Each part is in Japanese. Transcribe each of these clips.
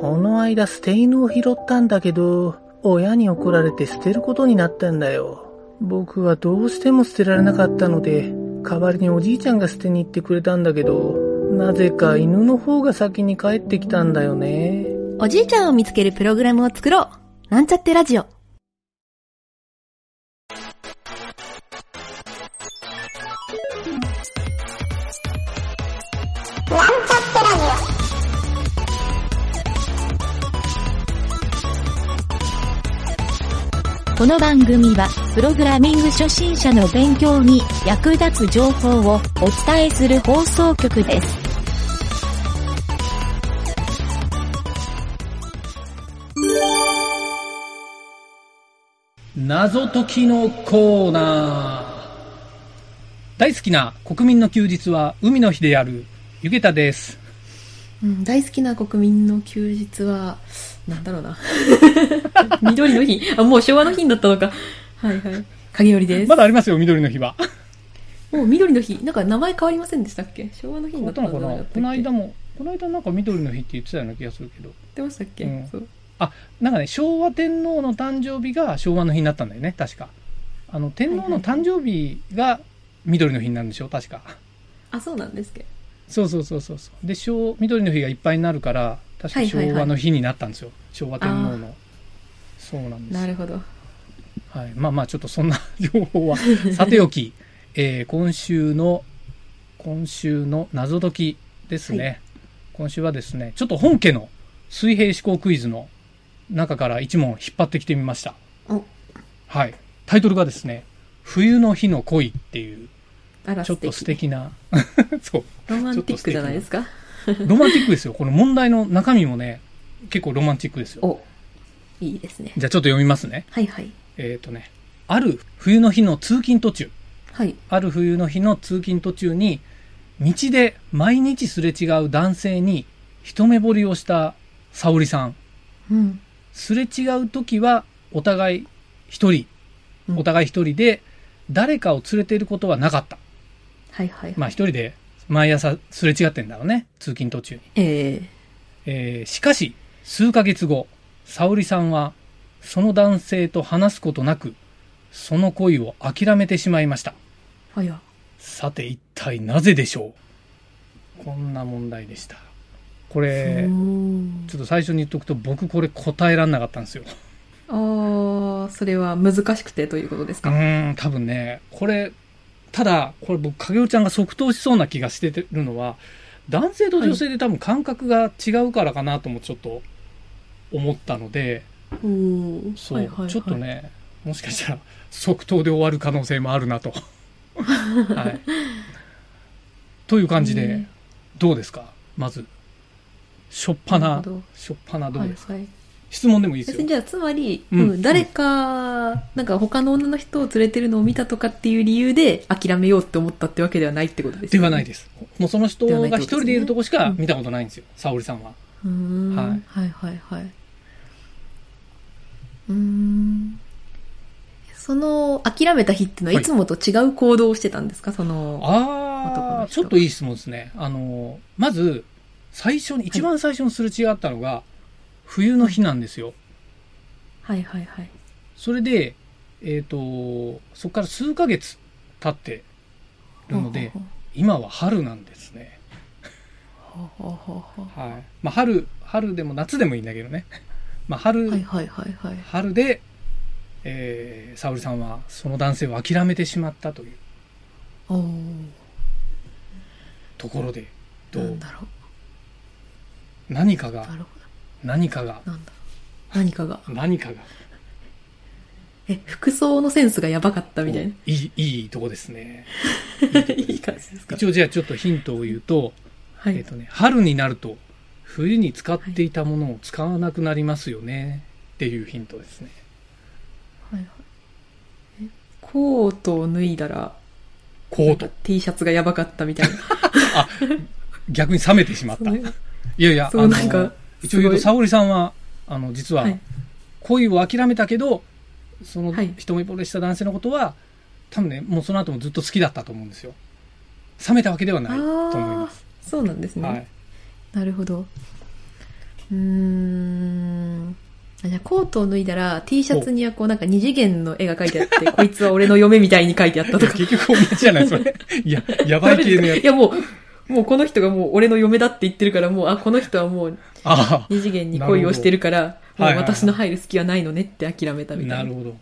この間捨て犬を拾ったんだけど、親に怒られて捨てることになったんだよ。僕はどうしても捨てられなかったので、代わりにおじいちゃんが捨てに行ってくれたんだけど、なぜか犬の方が先に帰ってきたんだよね。おじいちゃんを見つけるプログラムを作ろう。なんちゃってラジオ。この番組は、プログラミング初心者の勉強に役立つ情報をお伝えする放送局です。謎解きのコーナー。大好きな国民の休日は海の日である、ゆげたです。うん、大好きな国民の休日は、なんだろうな。緑の日。あ、もう昭和の日になったのか。はいはい。影織です。まだありますよ、緑の日は。もう緑の日。なんか名前変わりませんでしたっけ？昭和の日になったのかな？この間も、この間なんか緑の日って言ってたような気がするけど。言ってましたっけ、うんそう。あ、なんかね、昭和天皇の誕生日が昭和の日になったんだよね、確か。あの、天皇の誕生日が緑の日になるんでしょ、確か。あ、そうなんですけど。そうそうそうそうそう。で、昭緑の日がいっぱいになるから、確か昭和の日になったんですよ。昭和天皇の。そうなんです。なるほど。はい。まあまあ、ちょっとそんな情報は、さておき、えー今週の、今週の謎解きですね。は今週はですね、ちょっと本家の水平思考クイズの中から一問引っ張ってきてみました。お、はい。タイトルがですね、冬の日の恋っていう、ちょっと素敵な、そう、ロマンティックじゃないですか？ロマンティックですよ。この問題の中身もね、結構ロマンティックですよ。お、いいですね。じゃあちょっと読みますね。はいはい。えっ、とね、ある冬の日の通勤途中、はい。ある冬の日の通勤途中に、道で毎日すれ違う男性に一目惚れをした沙織さん。うん。すれ違う時はお互い一人、うんお互い一人で誰かを連れていることはなかった。はいはい。まあ一人で毎朝すれ違ってんだろうね。通勤途中に。ええーしかし、数ヶ月後、沙織さんは、その男性と話すことなく、その恋を諦めてしまいました。や。さて一体なぜでしょう？こんな問題でした。これ、うーんちょっと最初に言っとくと僕これ答えらんなかったんですよ。あー、それは難しくてということですうか、ーん、多分ね、これ、ただ、これ僕、影尾ちゃんが即答しそうな気がしてるのは、男性と女性で多分感覚が違うからかなともちょっと思ったので、そう、はいはいはいちょっとね、もしかしたら即答で終わる可能性もあるなと。はい。という感じでどうですか？まず、しょっぱなしょっぱなどうですか、はいはい。質問でもいいですよ。じゃあ、つまり、うんうん誰か、なんか他の女の人を連れてるのを見たとかっていう理由で諦めようって思ったってわけではないってことですよね。ではないです。もうその人が一人でいるとこしか見たことないんですよ。沙織さんは。うーん。ははいいはいはいはい。うーん。その、諦めた日っていうのははいいつもと違う行動をしてたんですか？その、男ああ、ちょっといい質問ですね。あの、まず、最初に、一番最初にすれ違ったのが、冬の日なんですよ。はいはいはい。それで、えっ、と、そこから数ヶ月経ってるのでほう、今は春なんですね。ほうほうほうほうほはい。まあ、春、春でも夏でもいいんだけどね。まあ、春、うはいはいはいはい。春で、えー、沙織さんはその男性を諦めてしまったというところで、どう？何かが、るほ何かが、ど。なんだ。何かが。何かが、え、服装のセンスがやばかったみたいな。いい、いいとこですね。いい感じですか？一応じゃあちょっとヒントを言うと、はい。えっ、とね、春になると、冬に使っていたものを使わなくなりますよね、っていうヒントですね。はいはい。え、コートを脱いだら、コート。T シャツがやばかったみたいな。あ、逆に冷めてしまった。いやいや、そうなんか一応言うと、沙織さんは、あの、実は、はい恋を諦めたけど、そのはい一目惚れした男性のことは、多分ね、もうその後もずっと好きだったと思うんですよ。冷めたわけではないと思います。そうなんですね。はい。なるほど。うーん。あじゃあコートを脱いだら T シャツにはこうなんか二次元の絵が描いてあって、こいつは俺の嫁みたいに描いてあったとか。結局同じじゃない、それ。いや、やばい系のやつ。いやもう、もうこの人がもう俺の嫁だって言ってるから、もう、あ、この人はもうあ二次元に恋をしてるから、もう私の入る隙はないのねって諦めたあ、みたいな。なるほど。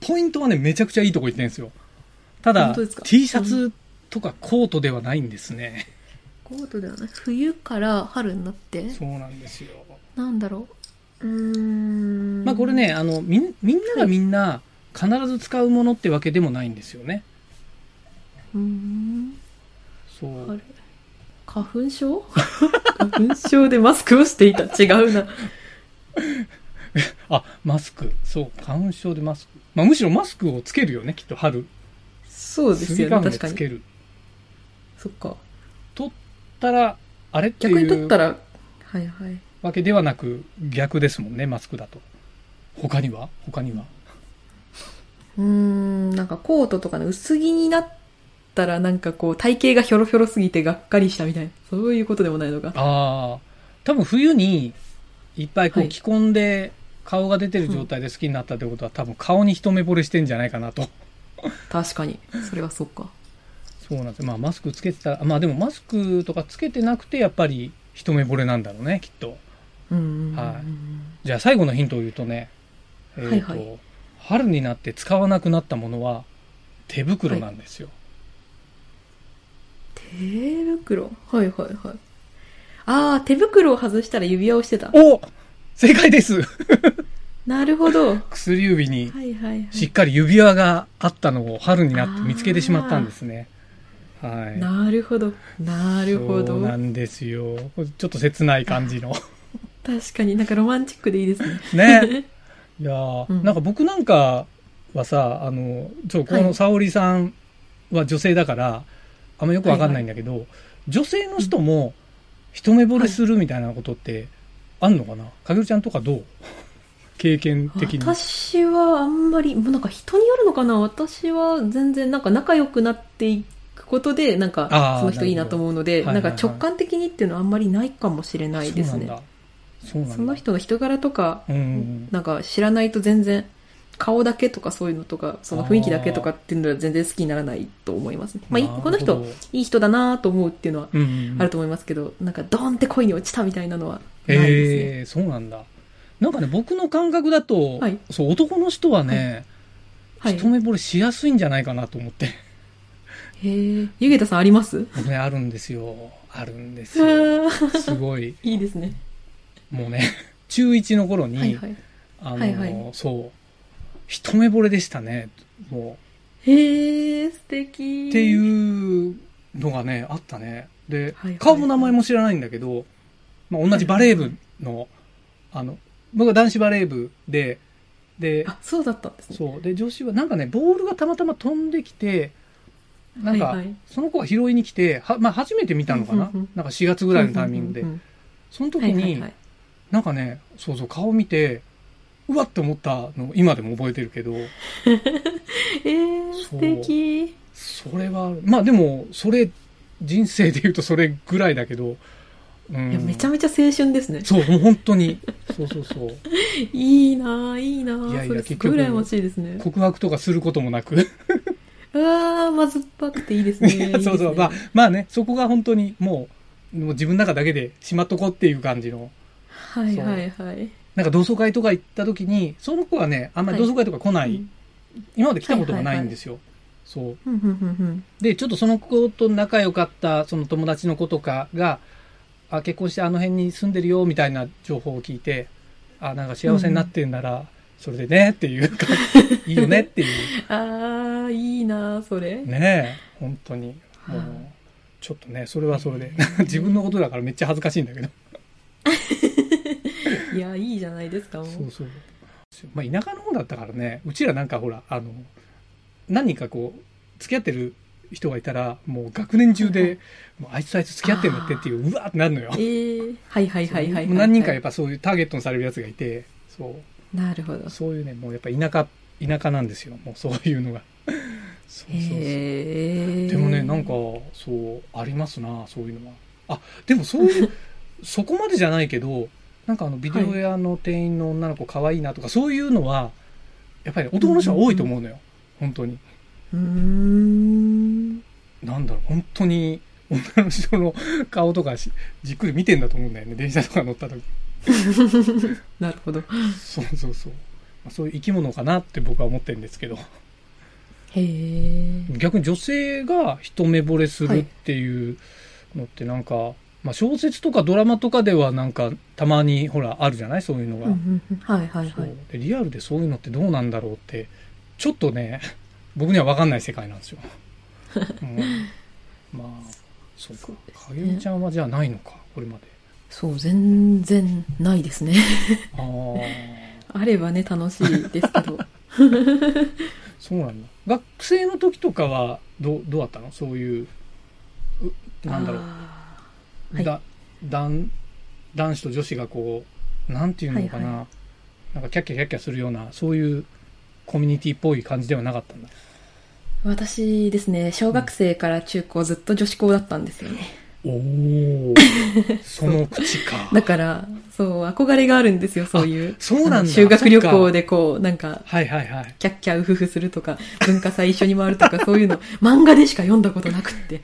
ポイントはね、めちゃくちゃいいとこ行ってるんですよ。ただ本当ですか、T シャツとかコートではないんですね。コートではない。冬から春になって、そうなんですよ。なんだろう？うーん。まあこれね、あの、みん、みんながみんな必ず使うものってわけでもないんですよね。うーん。そう。春。花粉症？花粉症でマスクをしていた。違うな。あ、マスク。そう。花粉症でマスク。まあむしろマスクをつけるよね、きっと春。そうですよね、確かに。でつける。そっか。取ったら、あれっていう。逆に取ったら、はいはい。わけではなく逆ですもんね、マスクだと。他には？他には？うーん、なんかコートとかの薄着になったらなんかこう体型がひょろひょろすぎてがっかりしたみたいな。そういうことでもないのか。ああ、多分冬にいっぱいこはいう着込んで顔が出てる状態で好きになったってことは、多分顔に一目惚れしてんじゃないかなと。確かに。それはそっか。そうなんですよ。まあマスクつけてたら、まあでもマスクとかつけてなくてやっぱり一目惚れなんだろうね、きっと。うんうんうん。はいじゃあ最後のヒントを言うとね、えーとはいはい春になって使わなくなったものは手袋なんですよ。手袋はいはいはい。ああ、手袋を外したら指輪をしてた。お正解です なるほど。は薬指にいはいはい。しっかり指輪があったのを春になって見つけてしまったんですね。はい。なるほど。なるほどそう。なんですよ。ちょっと切ない感じの。確かになんかロマンチックでいいですね。ね。いやー、うんなんか僕なんかはさ、あの、ちょ、こはいの沙織さんは女性だから、あんまよくわかんないんだけど、女性の人も一目惚れするみたいなことってあんのかな？かげるちゃんとかどう？経験的に。私はあんまり、もうなんか人によるのかな？私は全然なんか仲良くなっていくことで、なんかその人いいなと思うので、なんか直感的にっていうのはあんまりないかもしれないですね。そうなんだ。そうなんだ。その人の人柄とか、うんうんなんか知らないと全然、顔だけとかそういうのとか、その雰囲気だけとかっていうのは全然好きにならないと思いますね。まあこの人、いい人だなと思うっていうのはうんうんうんあると思いますけど、なんかドーンって恋に落ちたみたいなのはないですね。ええそうなんだ。なんかね、僕の感覚だと、はいそう、男の人はね、はい。一目惚れしやすいんじゃないかなと思って。へえ。ゆげたさんあります？僕ね、あるんですよ。あるんですあよ。ーすごい。いいですね。もうね、中1の頃に、はいはい。あの、はいはいそう、一目惚れでしたね。もへえ、素敵。う、っていうのがね、あったね。で、はいはい顔も名前も知らないんだけど、まあ、同じバレー部の、あの、僕は男子バレー部で、で、あ、そうだったんですね。そう。で、女子は、なんかね、ボールがたまたま飛んできて、なんか、はいはいその子が拾いに来て、はまあ、初めて見たのかな、うんうんうんなんか4月ぐらいのタイミングで。うんうんうんその時に、はいはいはい。なんかね、そうそう、顔見て、うわって思ったの、今でも覚えてるけど、えー、素敵。それは、まあでも、それ、人生で言うとそれぐらいだけど、うん。いや、めちゃめちゃ青春ですね。そう、もう本当に。そうそうそう。いいなぁ、いいなぁ。いやいやそれす結局羨ましいですね。告白とかすることもなく。うわー、まずっぱくていいですね。そうそう。まあ、まあね、そこが本当にもう、もう自分の中だけでしまっとこうっていう感じの。はいはいはい。なんか同窓会とか行った時に、その子はね、あんまり同窓会とか来ない、うん今まで来たことがないんですよ。そう。で、ちょっとその子と仲良かった、その友達の子とかが、あ、結婚してあの辺に住んでるよ、みたいな情報を聞いて、あ、なんか幸せになってんなら、それでね、っていうか、いいよねっていう。あー、いいなぁ、それ。ねえ、本当に。もうはい、ちょっとね、それはそれで。自分のことだからめっちゃ恥ずかしいんだけど。いや、いいじゃないですか、もう。そうそう。まあ、田舎の方だったからね、うちらなんかほら、あの、何人かこう、付き合ってる人がいたら、もう学年中で、もうあいつとあいつ付き合ってんだってっていう、うわーってなるのよえ。ー、はいはいはいはいはい。何人かやっぱそういうターゲットにされるやつがいて、そう。なるほど。そういうね、もうやっぱ田舎、田舎なんですよ。もうそういうのが。そうそうそう。へー。でもね、なんか、そう、ありますな、そういうのは。あ、でもそういう、そこまでじゃないけど、なんかあのビデオ屋の店員の女の子可愛いなとか、そういうのはやっぱり男の人は多いと思うのよ、本当に。うーん。なんだろう。本当に女の人の顔とかしじっくり見てんだと思うんだよね。電車とか乗った時。なるほど。そうそうそう、まあそういう生き物かなって僕は思ってるんですけど。へえ。逆に女性が一目惚れするっていうのってなんか、まあ、小説とかドラマとかではなんかたまにほらあるじゃない？そういうのが、うんうんうん。はいはいはい。でリアルでそういうのってどうなんだろうって。ちょっとね 僕には分かんない世界なんですよ、うん、まあそうか。影美ちゃんはじゃあないのか？これまで。そう、全然ないですね。ああ あればね、楽しいですけど。そうなんだ。学生の時とかはどうどうだったの？そういううなんだろうはい。だ男男子と女子がこうなんていうのかな、はい。なんかキャッキャキャッキャするようなそういうコミュニティっぽい感じではなかったんだ。私ですね、小学生から中高ずっと女子校だったんですよね。おおその口か。だから、そう、憧れがあるんですよ、そういう。そうなんだ。修学旅行でこう、なんか、はいはいはい。キャッキャウフフするとか、文化祭一緒に回るとか、そういうの、漫画でしか読んだことなくって、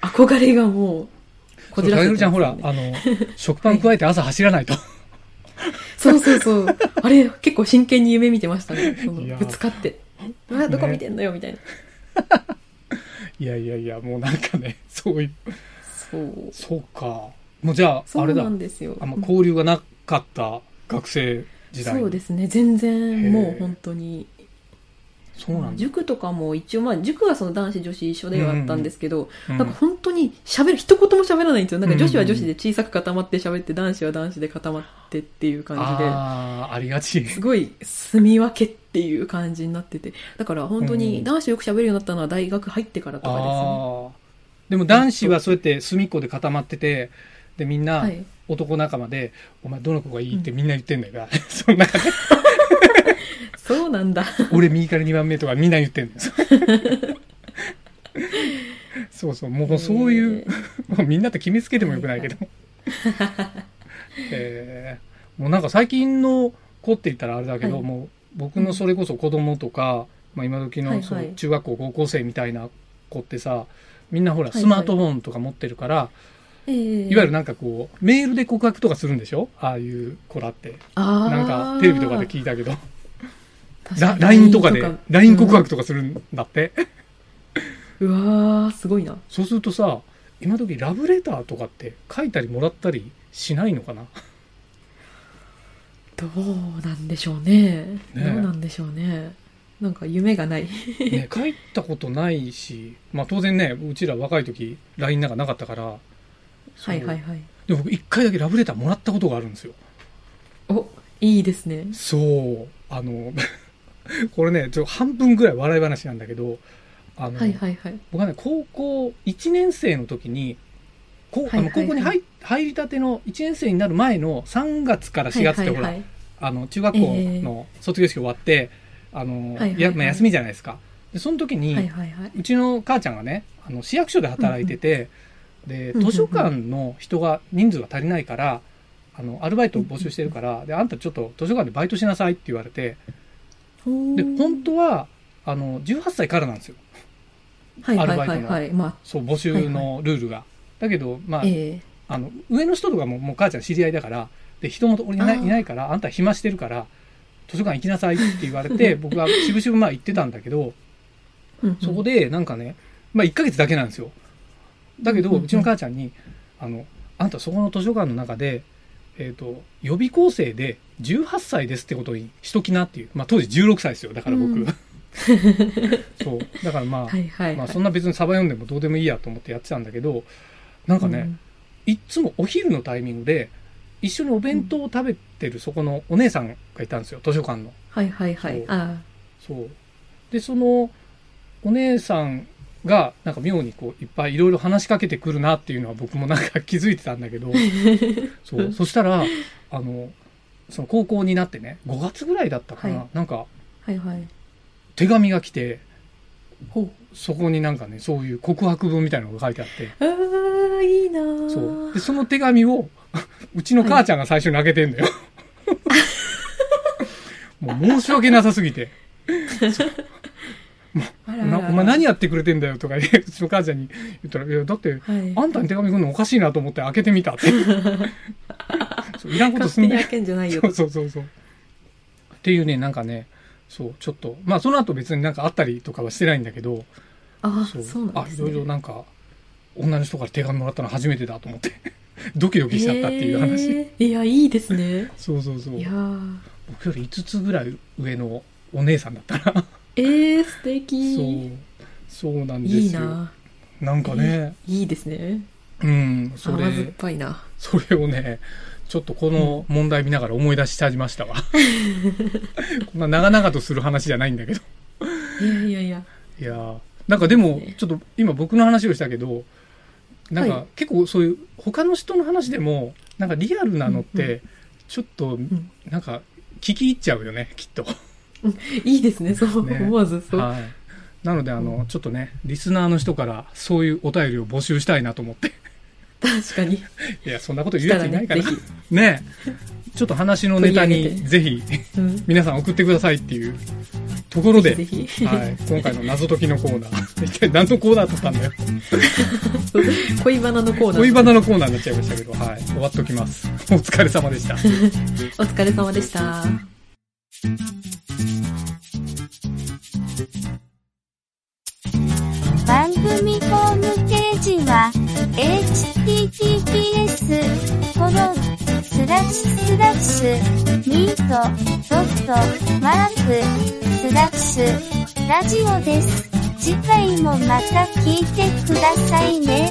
憧れがもう、こじらせてちゃんほら あの食パン加えて朝走らないと、そうそうそう。あれ、結構真剣に夢見てましたね。そのぶつかって。うわ、どこ見てんのよ、みたいな。いやいやいやもうなんかね そういうそう。そうかもうじゃあそうあれだなんですよ。あんま交流がなかった学生時代そうですね。全へ然、ーもう本当に。そうなんだ塾とかも一応、まあ、塾はその男子女子一緒ではあったんですけど、うんなんか本当に喋る、一言も喋らないんですよ。なんか女子は女子で小さく固まって喋って、男子は男子で固まってっていう感じで。ああありがちすごい住み分けっていう感じになってて。だから本当うんに男子よく喋るようになったのは大学入ってからとかですね。でも男子はそうやって隅っこで固まっててでみんなはい。男仲間で「お前どの子がいい?」ってみんな言ってんだよ、その中でそうなんだ。「俺右から2番目」とかみんな言ってんだよそうそうもうそういう、もうみんなって決めつけてもよくないけど えーもうなんか最近の子って言ったらあれだけど、はいもう僕のそれこそ子供とか、まあ、今時のそう中学校高校生みたいな子ってさみんなほらはいスマートフォンとか持ってるから、ええ。いわゆるなんかこう、メールで告白とかするんでしょ？ああいう子らって。なんかテレビとかで聞いたけど、LINE とかで、LINE 告白とかするんだって。うわー、すごいな。そうするとさ、今時ラブレターとかって書いたりもらったりしないのかな？どうなんでしょうね。ねどうなんでしょうね。なんか夢がない。ね、書いたことないし、まあ当然ね、うちら若い時 LINE なんかなかったから、はいはいはい。でも僕一回だけラブレターもらったことがあるんですよ。お、いいですね。そう、あの、これね、ちょっと半分ぐらい笑い話なんだけど、あの、はいはいはい。僕はね高校1年生の時にこうあの高校に入入りたての1年生になる前の3月から4月ってほら、あの中学校の卒業式終わって、あのやまあ、休みじゃないですか。でその時に。うちの母ちゃんがねあの市役所で働いてて、で図書館の人が人数が足りないからあのアルバイトを募集してるから、であんたちょっと図書館でバイトしなさいって言われて。で本当はあの18歳からなんですよ。アルバイトのそう募集のルールが、だけどまああ、ええ。あの上の人とかももう母ちゃん知り合いだからで人も俺いないいないからあんた暇してるから図書館行きなさいって言われて 僕はしぶしぶまあ行ってたんだけどそこでなんかねまあ1ヶ月だけなんですよ。だけどうちの母ちゃんにあのあんたそこの図書館の中でえっ、と予備校生で18歳ですってことにしときなっていうまあ当時16歳ですよ。だから僕、うん。そう。だからまあ、はいはいはい。まあそんな別にサバ読んでもどうでもいいやと思ってやってたんだけどなんかね、うん。いっつもお昼のタイミングで一緒にお弁当を食べてるそこのお姉さんがいたんですよ図書館の。はいはいはそう。そう。でそのお姉さんがなんか妙にこういっぱいいろいろ話しかけてくるなっていうのは僕もなんか気づいてたんだけど そう。そしたらあのその高校になってね5月ぐらいだったかな、はい。なんかあ、はいはい。手紙が来て。そこになんかねそういう告白文みたいなのが書いてあっていいなーそうでその手紙を うちの母ちゃんが最初に開けてんだよ。もう申し訳なさすぎて。お前何やってくれてんだよとか、うちの母ちゃんに言ったら、いや、だって、はい。あんたに手紙来るのおかしいなと思って開けてみたって。そういらんことすんだんじゃないよそうそうそうそう。っていうね、なんかね、そう、ちょっと、まあその後別になんかあったりとかはしてないんだけど、あそうそうなんね。あ、いろいろなんか、女の人から手紙もらったの初めてだと思って、ドキドキしちゃったっていう話。へーいや、いいですね。そうそうそういや。ー僕より5つぐらい上のお姉さんだったな。えー、素敵。そう。そうなんですよ。いいな。なんかね、いいですね。うん、そ甘酸っれ、ぱいな。それをね、ちょっとこの問題見ながら思い出しちゃいましたわ。こんな長々とする話じゃないんだけど。いやいやいや。いやーなんかでも、ちょっと今僕の話をしたけど、なんかはい結構そういう他の人の話でも、なんかリアルなのって、ちょっとんなんか聞き入っちゃうよね、きっと。いいですね。そう、ね思わずそう。はい。なので、あの、ちょっとね、リスナーの人からそういうお便りを募集したいなと思って。確かに。いや、そんなこと言うやついないから。ぜひ。ねちょっと話のネタにぜひうん。皆さん送ってくださいっていうところで、ぜひ。ぜひはい、今回の謎解きのコーナー。一体何のコーナーだったんだよ。恋バナのコーナー。恋バナのコーナーになっちゃいましたけど、はい、終わっときます。お疲れ様でした。お疲れ様でした。ックスミートドットマークスラッシュラジオです。次回もまた聞いてくださいね。